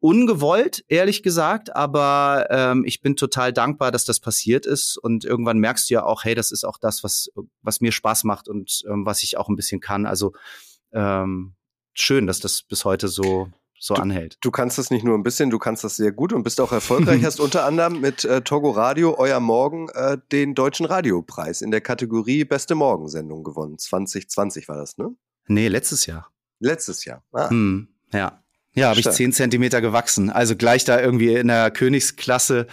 Ungewollt, ehrlich gesagt, aber ähm, ich bin total dankbar, dass das passiert ist und irgendwann merkst du ja auch, hey, das ist auch das, was, was mir Spaß macht und ähm, was ich auch ein bisschen kann. Also ähm, schön, dass das bis heute so so du, anhält. Du kannst das nicht nur ein bisschen, du kannst das sehr gut und bist auch erfolgreich. Hast unter anderem mit äh, Togo Radio Euer Morgen äh, den Deutschen Radiopreis in der Kategorie Beste Morgensendung gewonnen. 2020 war das, ne? Nee, letztes Jahr. Letztes Jahr. Ah. Hm, ja. Ja, habe ich zehn Zentimeter gewachsen. Also gleich da irgendwie in der Königsklasse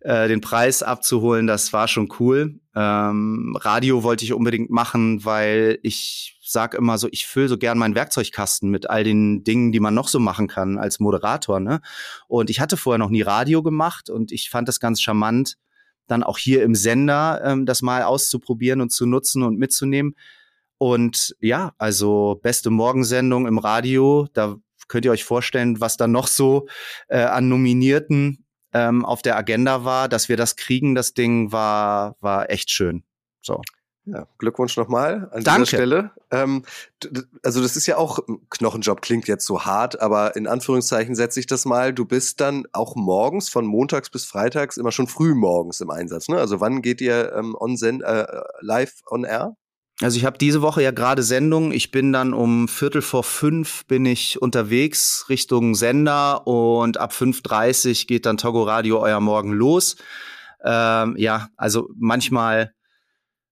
äh, den Preis abzuholen, das war schon cool. Ähm, Radio wollte ich unbedingt machen, weil ich sag immer so, ich fülle so gern meinen Werkzeugkasten mit all den Dingen, die man noch so machen kann als Moderator. Ne? Und ich hatte vorher noch nie Radio gemacht und ich fand das ganz charmant, dann auch hier im Sender ähm, das mal auszuprobieren und zu nutzen und mitzunehmen. Und ja, also beste Morgensendung im Radio, da könnt ihr euch vorstellen, was da noch so äh, an Nominierten ähm, auf der Agenda war, dass wir das kriegen, das Ding war, war echt schön. So. Ja, Glückwunsch nochmal an Danke. dieser Stelle. Ähm, also das ist ja auch Knochenjob, klingt jetzt so hart, aber in Anführungszeichen setze ich das mal. Du bist dann auch morgens von montags bis freitags immer schon früh morgens im Einsatz. Ne? Also wann geht ihr ähm, on Send, äh, live on air? Also ich habe diese Woche ja gerade Sendung. Ich bin dann um Viertel vor fünf bin ich unterwegs Richtung Sender und ab 5.30 geht dann Togo Radio Euer Morgen los. Ähm, ja, also manchmal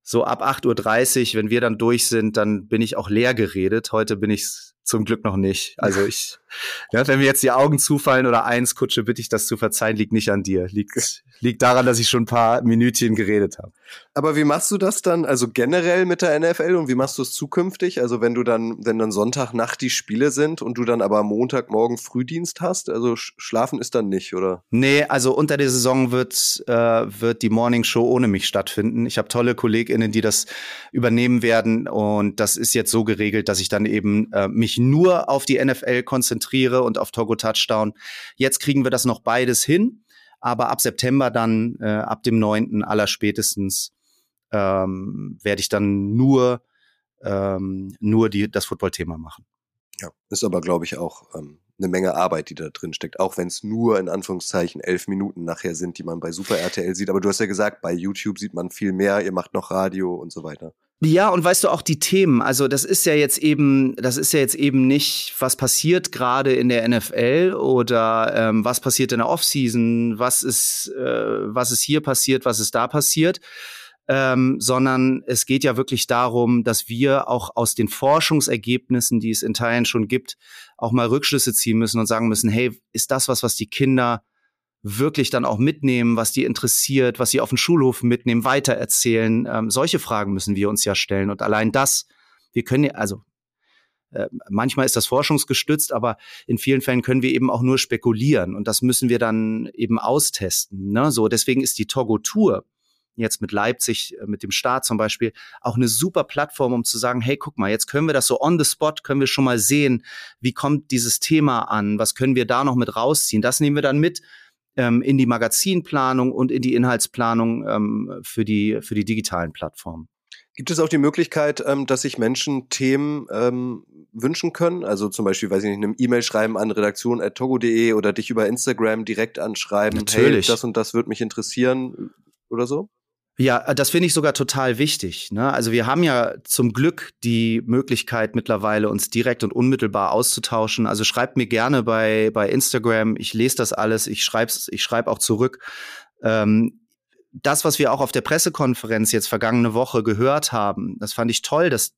so ab 8.30 Uhr, wenn wir dann durch sind, dann bin ich auch leer geredet. Heute bin ich zum Glück noch nicht. Also ich, ja, wenn mir jetzt die Augen zufallen oder eins, Kutsche, bitte ich das zu verzeihen, liegt nicht an dir. Liegt, liegt daran, dass ich schon ein paar Minütchen geredet habe. Aber wie machst du das dann, also generell mit der NFL und wie machst du es zukünftig? Also wenn du dann, wenn dann Sonntagnacht die Spiele sind und du dann aber Montagmorgen Frühdienst hast, also schlafen ist dann nicht, oder? Nee, also unter der Saison wird, äh, wird die Morning Show ohne mich stattfinden. Ich habe tolle KollegInnen, die das übernehmen werden und das ist jetzt so geregelt, dass ich dann eben äh, mich nur auf die NFL konzentriere und auf Togo Touchdown. Jetzt kriegen wir das noch beides hin, aber ab September dann, äh, ab dem 9. aller spätestens, ähm, werde ich dann nur, ähm, nur die, das Football-Thema machen. Ja, ist aber, glaube ich, auch ähm, eine Menge Arbeit, die da drin steckt, auch wenn es nur in Anführungszeichen elf Minuten nachher sind, die man bei Super RTL sieht. Aber du hast ja gesagt, bei YouTube sieht man viel mehr, ihr macht noch Radio und so weiter. Ja, und weißt du auch die Themen, also das ist ja jetzt eben, das ist ja jetzt eben nicht, was passiert gerade in der NFL oder ähm, was passiert in der Offseason, was ist, äh, was ist hier passiert, was ist da passiert, ähm, sondern es geht ja wirklich darum, dass wir auch aus den Forschungsergebnissen, die es in Teilen schon gibt, auch mal Rückschlüsse ziehen müssen und sagen müssen, hey, ist das was, was die Kinder wirklich dann auch mitnehmen, was die interessiert, was sie auf dem Schulhof mitnehmen, weitererzählen. Ähm, solche Fragen müssen wir uns ja stellen. Und allein das, wir können ja, also äh, manchmal ist das forschungsgestützt, aber in vielen Fällen können wir eben auch nur spekulieren und das müssen wir dann eben austesten. Ne? So, deswegen ist die Togo Tour jetzt mit Leipzig, äh, mit dem Start zum Beispiel, auch eine super Plattform, um zu sagen, hey, guck mal, jetzt können wir das so on the spot, können wir schon mal sehen, wie kommt dieses Thema an, was können wir da noch mit rausziehen. Das nehmen wir dann mit ähm, in die Magazinplanung und in die Inhaltsplanung ähm, für, die, für die digitalen Plattformen. Gibt es auch die Möglichkeit, ähm, dass sich Menschen Themen ähm, wünschen können? Also zum Beispiel, weiß ich nicht, eine E-Mail schreiben an redaktion.togo.de oder dich über Instagram direkt anschreiben. Natürlich. Hey, das und das würde mich interessieren oder so? Ja, äh, das finde ich sogar total wichtig. Ne? Also wir haben ja zum Glück die Möglichkeit mittlerweile, uns direkt und unmittelbar auszutauschen. Also schreibt mir gerne bei, bei Instagram. Ich lese das alles. Ich schreibe ich schreib auch zurück. Ähm, das, was wir auch auf der Pressekonferenz jetzt vergangene Woche gehört haben, das fand ich toll, dass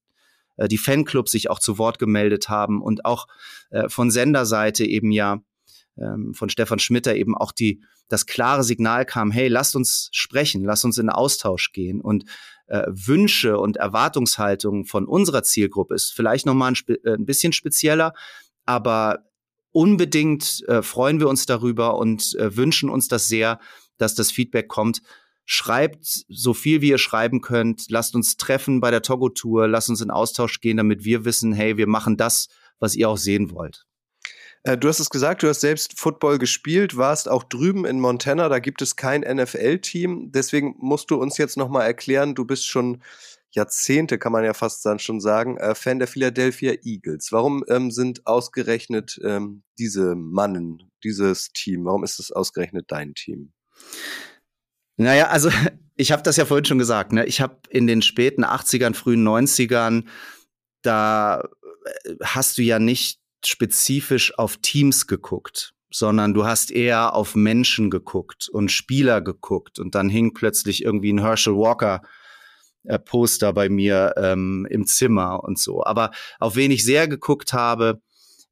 äh, die Fanclubs sich auch zu Wort gemeldet haben und auch äh, von Senderseite eben ja ähm, von Stefan Schmitter eben auch die, das klare Signal kam, hey, lasst uns sprechen, lasst uns in Austausch gehen und äh, Wünsche und Erwartungshaltungen von unserer Zielgruppe ist vielleicht nochmal ein, äh, ein bisschen spezieller, aber unbedingt äh, freuen wir uns darüber und äh, wünschen uns das sehr, dass das Feedback kommt. Schreibt so viel, wie ihr schreiben könnt. Lasst uns treffen bei der Togo-Tour. Lasst uns in Austausch gehen, damit wir wissen, hey, wir machen das, was ihr auch sehen wollt. Äh, du hast es gesagt, du hast selbst Football gespielt, warst auch drüben in Montana, da gibt es kein NFL-Team. Deswegen musst du uns jetzt nochmal erklären, du bist schon Jahrzehnte, kann man ja fast dann schon sagen, äh, Fan der Philadelphia Eagles. Warum ähm, sind ausgerechnet ähm, diese Mannen, dieses Team, warum ist es ausgerechnet dein Team? Naja, also ich habe das ja vorhin schon gesagt. Ne? Ich habe in den späten 80ern, frühen 90ern, da äh, hast du ja nicht spezifisch auf Teams geguckt, sondern du hast eher auf Menschen geguckt und Spieler geguckt und dann hing plötzlich irgendwie ein Herschel Walker äh, Poster bei mir ähm, im Zimmer und so. Aber auf wen ich sehr geguckt habe,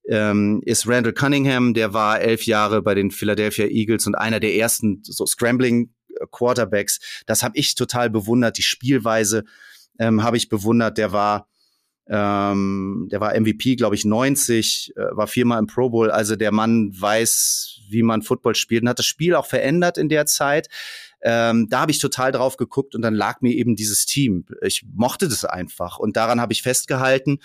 ähm, ist Randall Cunningham, der war elf Jahre bei den Philadelphia Eagles und einer der ersten so Scrambling Quarterbacks. Das habe ich total bewundert. Die Spielweise ähm, habe ich bewundert. Der war ähm, der war MVP, glaube ich, 90, äh, war viermal im Pro Bowl. Also der Mann weiß, wie man Football spielt und hat das Spiel auch verändert in der Zeit. Ähm, da habe ich total drauf geguckt und dann lag mir eben dieses Team. Ich mochte das einfach und daran habe ich festgehalten.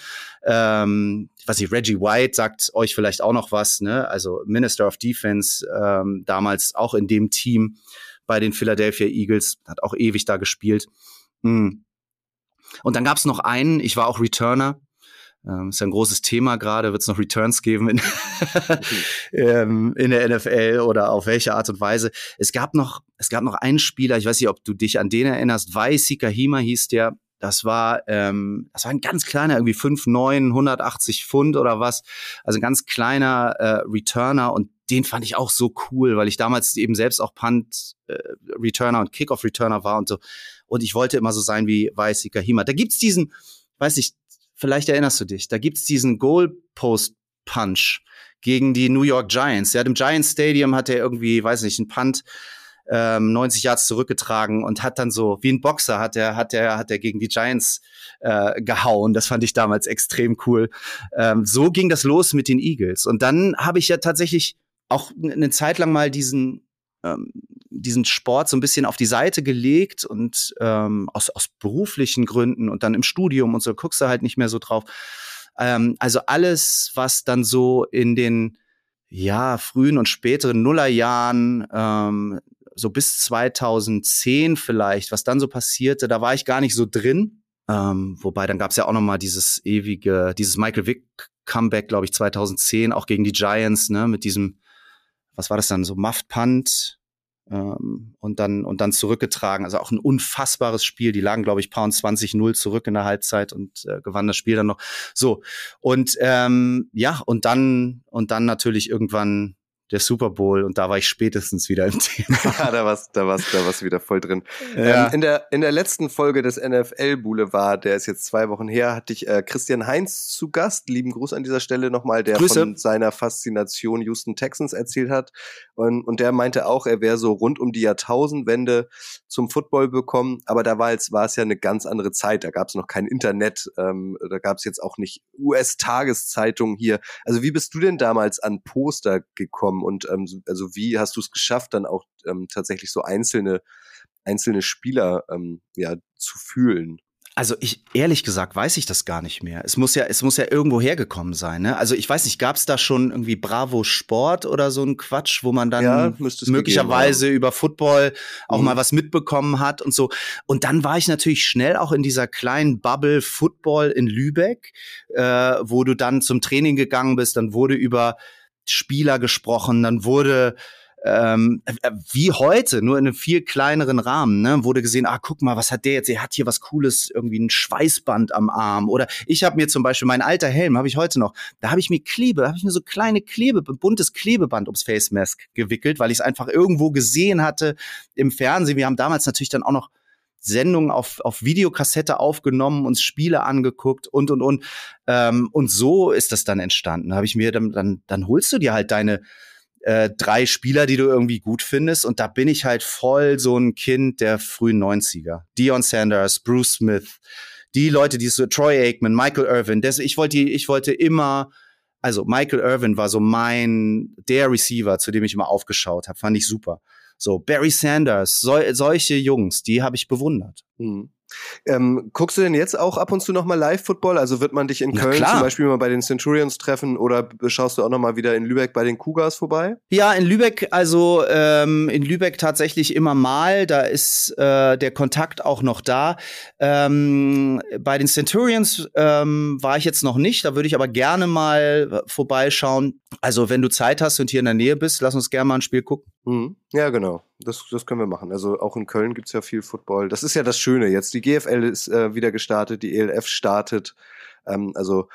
Ähm, was ich, Reggie White sagt euch vielleicht auch noch was, ne? Also Minister of Defense, ähm, damals auch in dem Team bei den Philadelphia Eagles, hat auch ewig da gespielt. Mhm. Und dann gab es noch einen, ich war auch Returner. Ähm, ist ja ein großes Thema gerade, wird es noch Returns geben in, ähm, in der NFL oder auf welche Art und Weise. Es gab noch, es gab noch einen Spieler, ich weiß nicht, ob du dich an den erinnerst, Vai Sikahima hieß der, das war, ähm, das war ein ganz kleiner, irgendwie 5, 9, 180 Pfund oder was. Also ein ganz kleiner äh, Returner und den fand ich auch so cool, weil ich damals eben selbst auch Punt äh, Returner und Kickoff Returner war und so. Und ich wollte immer so sein wie Weißi Kahima. Da gibt's diesen, weiß ich, vielleicht erinnerst du dich, da gibt's diesen Goalpost Punch gegen die New York Giants. Ja, im Giants Stadium hat er irgendwie, weiß nicht, einen Punt ähm, 90 Yards zurückgetragen und hat dann so wie ein Boxer hat er hat er hat er gegen die Giants äh, gehauen. Das fand ich damals extrem cool. Ähm, so ging das los mit den Eagles und dann habe ich ja tatsächlich auch eine Zeit lang mal diesen ähm, diesen Sport so ein bisschen auf die Seite gelegt und ähm, aus, aus beruflichen Gründen und dann im Studium und so guckst du halt nicht mehr so drauf. Ähm, also alles, was dann so in den ja frühen und späteren Nullerjahren ähm, so bis 2010 vielleicht, was dann so passierte, da war ich gar nicht so drin. Ähm, wobei dann gab es ja auch noch mal dieses ewige, dieses Michael Vick Comeback, glaube ich, 2010, auch gegen die Giants, ne, mit diesem, was war das dann, so Muffed Punt ähm, und dann und dann zurückgetragen. Also auch ein unfassbares Spiel. Die lagen, glaube ich, paar und 20-0 zurück in der Halbzeit und äh, gewannen das Spiel dann noch. So und ähm, ja und dann und dann natürlich irgendwann der Super Bowl und da war ich spätestens wieder im Thema. da war's, da war's, da war's wieder voll drin. Ja. Ähm, in der in der letzten Folge des NFL Boulevard, der ist jetzt zwei Wochen her, hatte ich äh, Christian Heinz zu Gast. Lieben Gruß an dieser Stelle nochmal, der Grüße. von seiner Faszination Houston Texans erzählt hat und und der meinte auch, er wäre so rund um die Jahrtausendwende zum Football bekommen, aber da war es war es ja eine ganz andere Zeit. Da gab es noch kein Internet, ähm, da gab es jetzt auch nicht US-Tageszeitungen hier. Also wie bist du denn damals an Poster gekommen? Und ähm, also wie hast du es geschafft, dann auch ähm, tatsächlich so einzelne einzelne Spieler ähm, ja zu fühlen? Also ich ehrlich gesagt weiß ich das gar nicht mehr. Es muss ja, es muss ja irgendwo hergekommen sein. Ne? Also ich weiß nicht, gab es da schon irgendwie Bravo Sport oder so ein Quatsch, wo man dann ja, möglicherweise über Football auch mhm. mal was mitbekommen hat und so. Und dann war ich natürlich schnell auch in dieser kleinen Bubble Football in Lübeck, äh, wo du dann zum Training gegangen bist. Dann wurde über Spieler gesprochen, dann wurde ähm, äh, wie heute, nur in einem viel kleineren Rahmen, ne, wurde gesehen, ah, guck mal, was hat der jetzt? Er hat hier was Cooles, irgendwie ein Schweißband am Arm. Oder ich habe mir zum Beispiel mein alter Helm, habe ich heute noch, da habe ich mir Klebe, habe ich mir so kleine Klebe, buntes Klebeband ums Face Mask gewickelt, weil ich es einfach irgendwo gesehen hatte im Fernsehen. Wir haben damals natürlich dann auch noch Sendungen auf, auf Videokassette aufgenommen, uns Spiele angeguckt und und und. Ähm, und so ist das dann entstanden. Habe ich mir dann, dann, dann holst du dir halt deine äh, drei Spieler, die du irgendwie gut findest. Und da bin ich halt voll so ein Kind der frühen 90er. Dion Sanders, Bruce Smith, die Leute, die so, Troy Aikman, Michael Irvin. Das, ich wollte, ich wollte immer, also Michael Irvin war so mein, der Receiver, zu dem ich immer aufgeschaut habe. Fand ich super. So, Barry Sanders, so, solche Jungs, die habe ich bewundert. Mhm. Ähm, guckst du denn jetzt auch ab und zu nochmal Live-Football? Also wird man dich in Köln zum Beispiel mal bei den Centurions treffen oder schaust du auch nochmal wieder in Lübeck bei den Cougars vorbei? Ja, in Lübeck, also ähm, in Lübeck tatsächlich immer mal. Da ist äh, der Kontakt auch noch da. Ähm, bei den Centurions ähm, war ich jetzt noch nicht. Da würde ich aber gerne mal vorbeischauen. Also wenn du Zeit hast und hier in der Nähe bist, lass uns gerne mal ein Spiel gucken. Mhm. Ja, genau. Das, das können wir machen. Also auch in Köln gibt's ja viel Football. Das ist ja das Schöne jetzt. Die GFL ist äh, wieder gestartet, die ELF startet. Ähm, also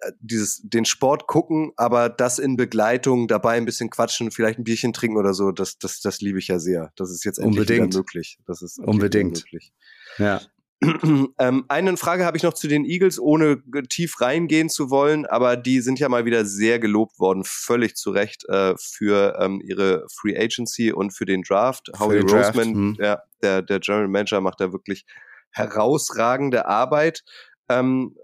äh, dieses den Sport gucken, aber das in Begleitung dabei ein bisschen quatschen, vielleicht ein Bierchen trinken oder so, das das das liebe ich ja sehr. Das ist jetzt endlich Unbedingt. möglich. Das ist Unbedingt. möglich. Ja. ähm, eine Frage habe ich noch zu den Eagles, ohne tief reingehen zu wollen, aber die sind ja mal wieder sehr gelobt worden, völlig zu Recht äh, für ähm, ihre Free Agency und für den Draft. Howie den Draft, Roseman, hm. ja, der, der General Manager, macht da wirklich herausragende Arbeit. Ähm,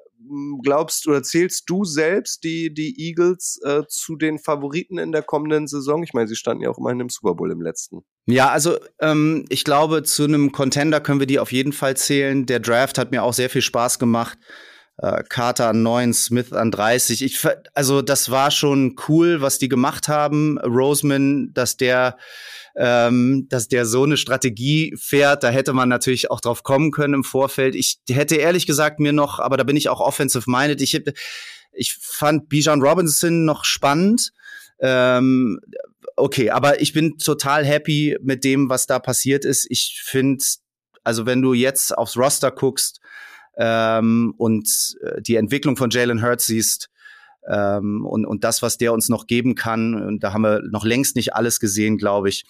glaubst oder zählst du selbst die, die Eagles äh, zu den Favoriten in der kommenden Saison? Ich meine, sie standen ja auch immerhin im Super Bowl im letzten. Ja, also ähm, ich glaube, zu einem Contender können wir die auf jeden Fall zählen. Der Draft hat mir auch sehr viel Spaß gemacht. Äh, Carter an 9, Smith an 30. Ich, also das war schon cool, was die gemacht haben. Roseman, dass der, ähm, dass der so eine Strategie fährt, da hätte man natürlich auch drauf kommen können im Vorfeld. Ich hätte ehrlich gesagt mir noch, aber da bin ich auch offensive minded. Ich, ich fand Bijan Robinson noch spannend. Ähm, okay, aber ich bin total happy mit dem, was da passiert ist. Ich finde, also wenn du jetzt aufs Roster guckst ähm, und äh, die Entwicklung von Jalen Hurts siehst ähm, und, und das, was der uns noch geben kann, und da haben wir noch längst nicht alles gesehen, glaube ich.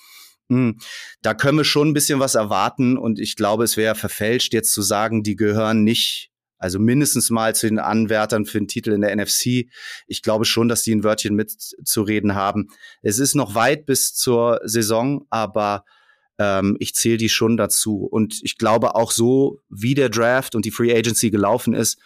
Hm, Da können wir schon ein bisschen was erwarten und ich glaube, es wäre verfälscht, jetzt zu sagen, die gehören nicht, also mindestens mal zu den Anwärtern für den Titel in der NFC. Ich glaube schon, dass die ein Wörtchen mitzureden haben. Es ist noch weit bis zur Saison, aber ähm, ich zähle die schon dazu. Und ich glaube auch so, wie der Draft und die Free Agency gelaufen ist,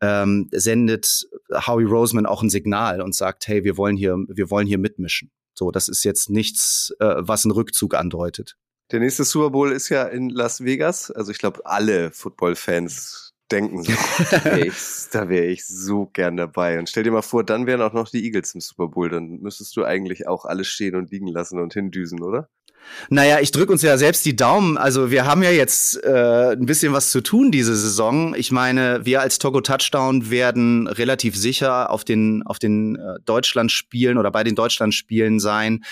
ähm, sendet Howie Roseman auch ein Signal und sagt, hey, wir wollen hier, wir wollen hier mitmischen. So, das ist jetzt nichts, äh, was einen Rückzug andeutet. Der nächste Super Bowl ist ja in Las Vegas. Also ich glaube, alle Football-Fans denken so, da wäre ich, da wär ich so gern dabei. Und stell dir mal vor, dann wären auch noch die Eagles im Super Bowl. Dann müsstest du eigentlich auch alles stehen und liegen lassen und hindüsen, oder? Naja, ich drücke uns ja selbst die Daumen. Also wir haben ja jetzt äh, ein bisschen was zu tun diese Saison. Ich meine, wir als Togo Touchdown werden relativ sicher auf den auf den äh, Deutschlandspielen oder bei den Deutschlandspielen sein.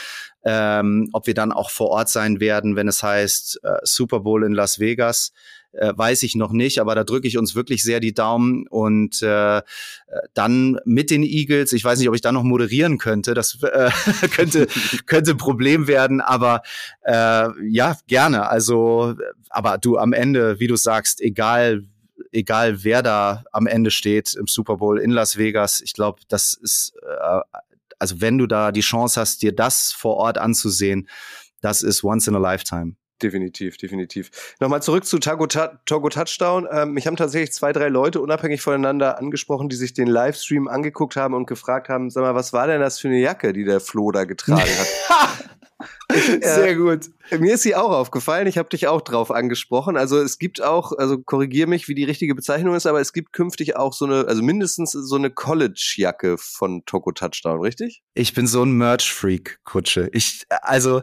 Ähm, ob wir dann auch vor Ort sein werden, wenn es heißt äh, Super Bowl in Las Vegas, äh, weiß ich noch nicht. Aber da drücke ich uns wirklich sehr die Daumen und äh, dann mit den Eagles. Ich weiß nicht, ob ich da noch moderieren könnte. Das äh, könnte könnte ein Problem werden. Aber äh, ja, gerne. Also, aber du am Ende, wie du sagst, egal, egal wer da am Ende steht im Super Bowl in Las Vegas, ich glaube, das ist, äh, also wenn du da die Chance hast, dir das vor Ort anzusehen, das ist once in a lifetime. Definitiv, definitiv. Nochmal zurück zu Togo, Togo Touchdown. Ähm, mich haben tatsächlich zwei, drei Leute unabhängig voneinander angesprochen, die sich den Livestream angeguckt haben und gefragt haben, sag mal, was war denn das für eine Jacke, die der Flo da getragen hat? Sehr gut. Mir ist sie auch aufgefallen. Ich habe dich auch drauf angesprochen. Also es gibt auch, also korrigier mich, wie die richtige Bezeichnung ist, aber es gibt künftig auch so eine, also mindestens so eine College-Jacke von Togo Touchdown, richtig? Ich bin so ein Merch-Freak, Kutsche. Ich, also,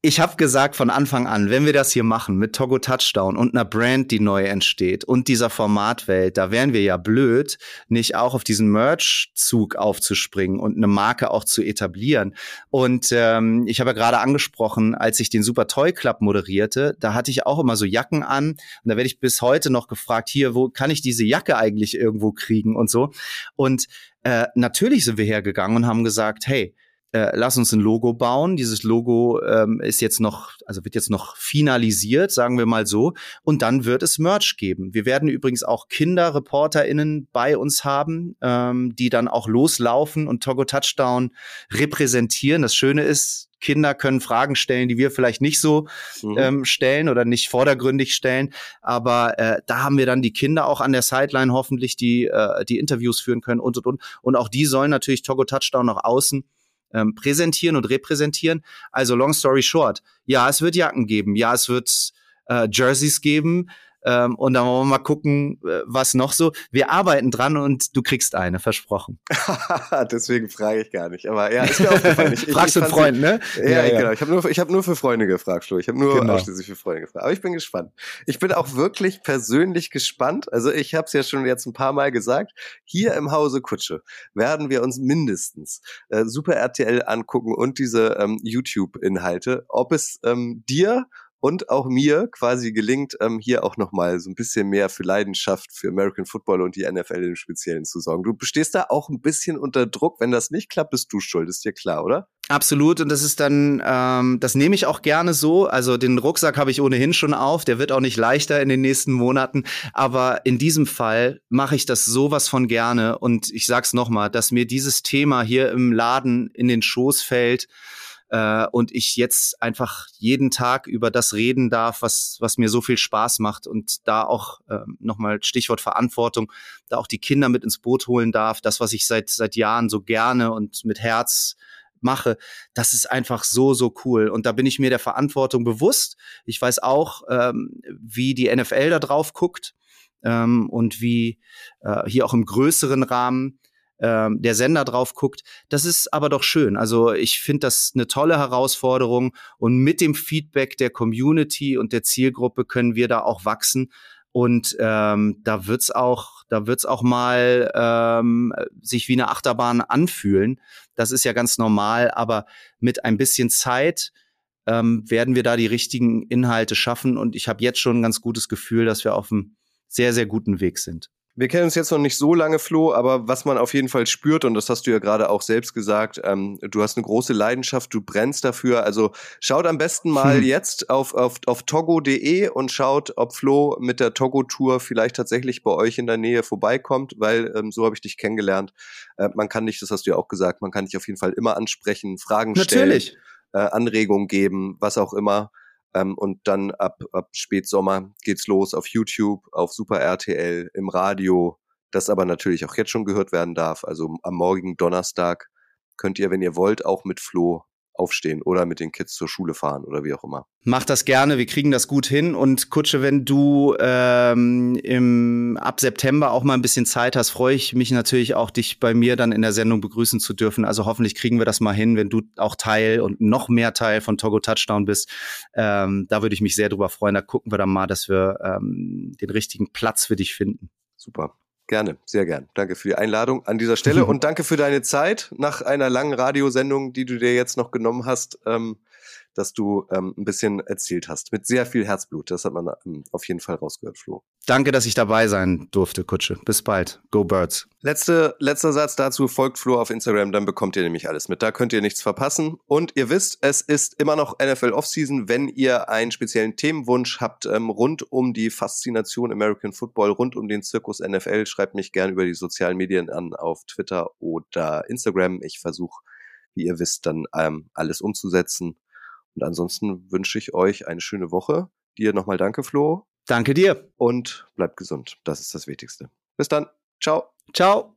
ich habe gesagt von Anfang an, wenn wir das hier machen mit Togo Touchdown und einer Brand, die neu entsteht und dieser Formatwelt, da wären wir ja blöd, nicht auch auf diesen Merch-Zug aufzuspringen und eine Marke auch zu etablieren. Und ähm, ich habe ja gerade angesprochen, als ich den Super Toy Club moderierte, da hatte ich auch immer so Jacken an und da werde ich bis heute noch gefragt, hier, wo kann ich diese Jacke eigentlich irgendwo kriegen und so. Und äh, natürlich sind wir hergegangen und haben gesagt, hey, äh, lass uns ein Logo bauen. Dieses Logo ähm, ist jetzt noch, also wird jetzt noch finalisiert, sagen wir mal so. Und dann wird es Merch geben. Wir werden übrigens auch KinderreporterInnen bei uns haben, ähm, die dann auch loslaufen und Togo Touchdown repräsentieren. Das Schöne ist, Kinder können Fragen stellen, die wir vielleicht nicht so Mhm. ähm, stellen oder nicht vordergründig stellen. Aber äh, da haben wir dann die Kinder auch an der Sideline hoffentlich, die äh, die Interviews führen können und und und. Und auch die sollen natürlich Togo Touchdown nach außen ähm, präsentieren und repräsentieren. Also long story short, ja, es wird Jacken geben, ja, es wird äh, Jerseys geben. Ähm, und dann wollen wir mal gucken, äh, was noch so. Wir arbeiten dran und du kriegst eine, versprochen. Deswegen frage ich gar nicht. Aber ja, ist mir aufgefallen. Ich, Fragst du einen Freund, ne? Ja, ja, ja, genau. Ich habe nur, ich hab nur für Freunde gefragt, Flo. Ich habe nur Genau. ausschließlich für Freunde gefragt. Aber ich bin gespannt. Ich bin auch wirklich persönlich gespannt. Also ich habe es ja schon jetzt ein paar Mal gesagt. Hier im Hause Kutsche werden wir uns mindestens äh, Super RTL angucken und diese ähm, YouTube-Inhalte. Ob es ähm, dir und auch mir quasi gelingt, ähm, hier auch nochmal so ein bisschen mehr für Leidenschaft für American Football und die NFL im Speziellen zu sorgen. Du bestehst da auch ein bisschen unter Druck. Wenn das nicht klappt, bist du schuld, ist dir klar, oder? Absolut, und das ist dann, ähm, das nehme ich auch gerne so. Also den Rucksack habe ich ohnehin schon auf, der wird auch nicht leichter in den nächsten Monaten. Aber in diesem Fall mache ich das sowas von gerne. Und ich sag's nochmal, dass mir dieses Thema hier im Laden in den Schoß fällt äh, und ich jetzt einfach jeden Tag über das reden darf, was, was mir so viel Spaß macht und da auch äh, nochmal Stichwort Verantwortung, da auch die Kinder mit ins Boot holen darf, das, was ich seit, seit Jahren so gerne und mit Herz mache, das ist einfach so, so cool. Und da bin ich mir der Verantwortung bewusst. Ich weiß auch, ähm, wie die NFL da drauf guckt ähm, und wie äh, hier auch im größeren Rahmen ähm, der Sender drauf guckt. Das ist aber doch schön. Also ich finde das eine tolle Herausforderung und mit dem Feedback der Community und der Zielgruppe können wir da auch wachsen. Und ähm, da wird's auch, da wird's auch mal ähm, sich wie eine Achterbahn anfühlen. Das ist ja ganz normal, aber mit ein bisschen Zeit ähm, werden wir da die richtigen Inhalte schaffen. Und ich habe jetzt schon ein ganz gutes Gefühl, dass wir auf einem sehr, sehr guten Weg sind. Wir kennen uns jetzt noch nicht so lange, Flo, aber was man auf jeden Fall spürt, und das hast du ja gerade auch selbst gesagt, ähm, du hast eine große Leidenschaft, du brennst dafür. Also schaut am besten mal Hm. jetzt auf, auf, auf togo.de und schaut, ob Flo mit der Togo-Tour vielleicht tatsächlich bei euch in der Nähe vorbeikommt, weil ähm, so habe ich dich kennengelernt. Äh, man kann dich, das hast du ja auch gesagt, man kann dich auf jeden Fall immer ansprechen, Fragen stellen, Natürlich. äh, Anregungen geben, was auch immer. Ähm, und dann ab, ab Spätsommer geht's los auf YouTube, auf Super RTL, im Radio, das aber natürlich auch jetzt schon gehört werden darf. Also am morgigen Donnerstag könnt ihr, wenn ihr wollt, auch mit Flo aufstehen oder mit den Kids zur Schule fahren oder wie auch immer. Mach das gerne, wir kriegen das gut hin. Und Kutsche, wenn du ähm, im, ab September auch mal ein bisschen Zeit hast, freue ich mich natürlich auch, dich bei mir dann in der Sendung begrüßen zu dürfen. Also hoffentlich kriegen wir das mal hin, wenn du auch Teil und noch mehr Teil von Togo Touchdown bist. Ähm, da würde ich mich sehr drüber freuen. Da gucken wir dann mal, dass wir ähm, den richtigen Platz für dich finden. Super. Gerne, sehr gern. Danke für die Einladung an dieser Stelle und danke für deine Zeit nach einer langen Radiosendung, die du dir jetzt noch genommen hast, ähm, dass du ähm, ein bisschen erzählt hast. Mit sehr viel Herzblut. Das hat man ähm, auf jeden Fall rausgehört, Flo. Danke, dass ich dabei sein durfte, Kutsche. Bis bald. Go Birds. Letzte, letzter Satz dazu. Folgt Flo auf Instagram, dann bekommt ihr nämlich alles mit. Da könnt ihr nichts verpassen. Und ihr wisst, es ist immer noch NFL Offseason. Wenn ihr einen speziellen Themenwunsch habt ähm, rund um die Faszination American Football, rund um den Zirkus NFL, schreibt mich gern über die sozialen Medien an auf Twitter oder Instagram. Ich versuche, wie ihr wisst, dann ähm, alles umzusetzen. Und ansonsten wünsche ich euch eine schöne Woche. Dir nochmal danke, Flo. Danke dir. Und bleibt gesund. Das ist das Wichtigste. Bis dann. Ciao. Ciao.